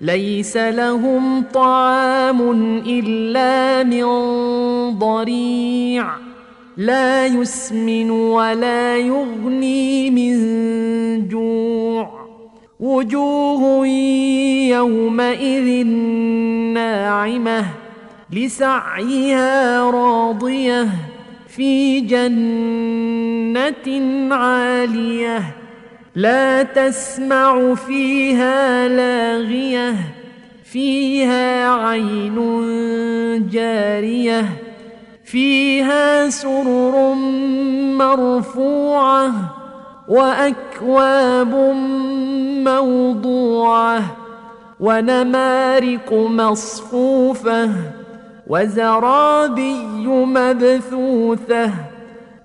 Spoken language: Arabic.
ليس لهم طعام إلا من ضريع. لا يسمن ولا يغني من جوع. وجوه يومئذ ناعمة لسعيها راضية في جنة عالية. لا تسمع فيها لاغية فيها عين جارية فيها سرر مرفوعة وأكواب موضوعة ونمارق مصفوفة وزرابي مبثوثة.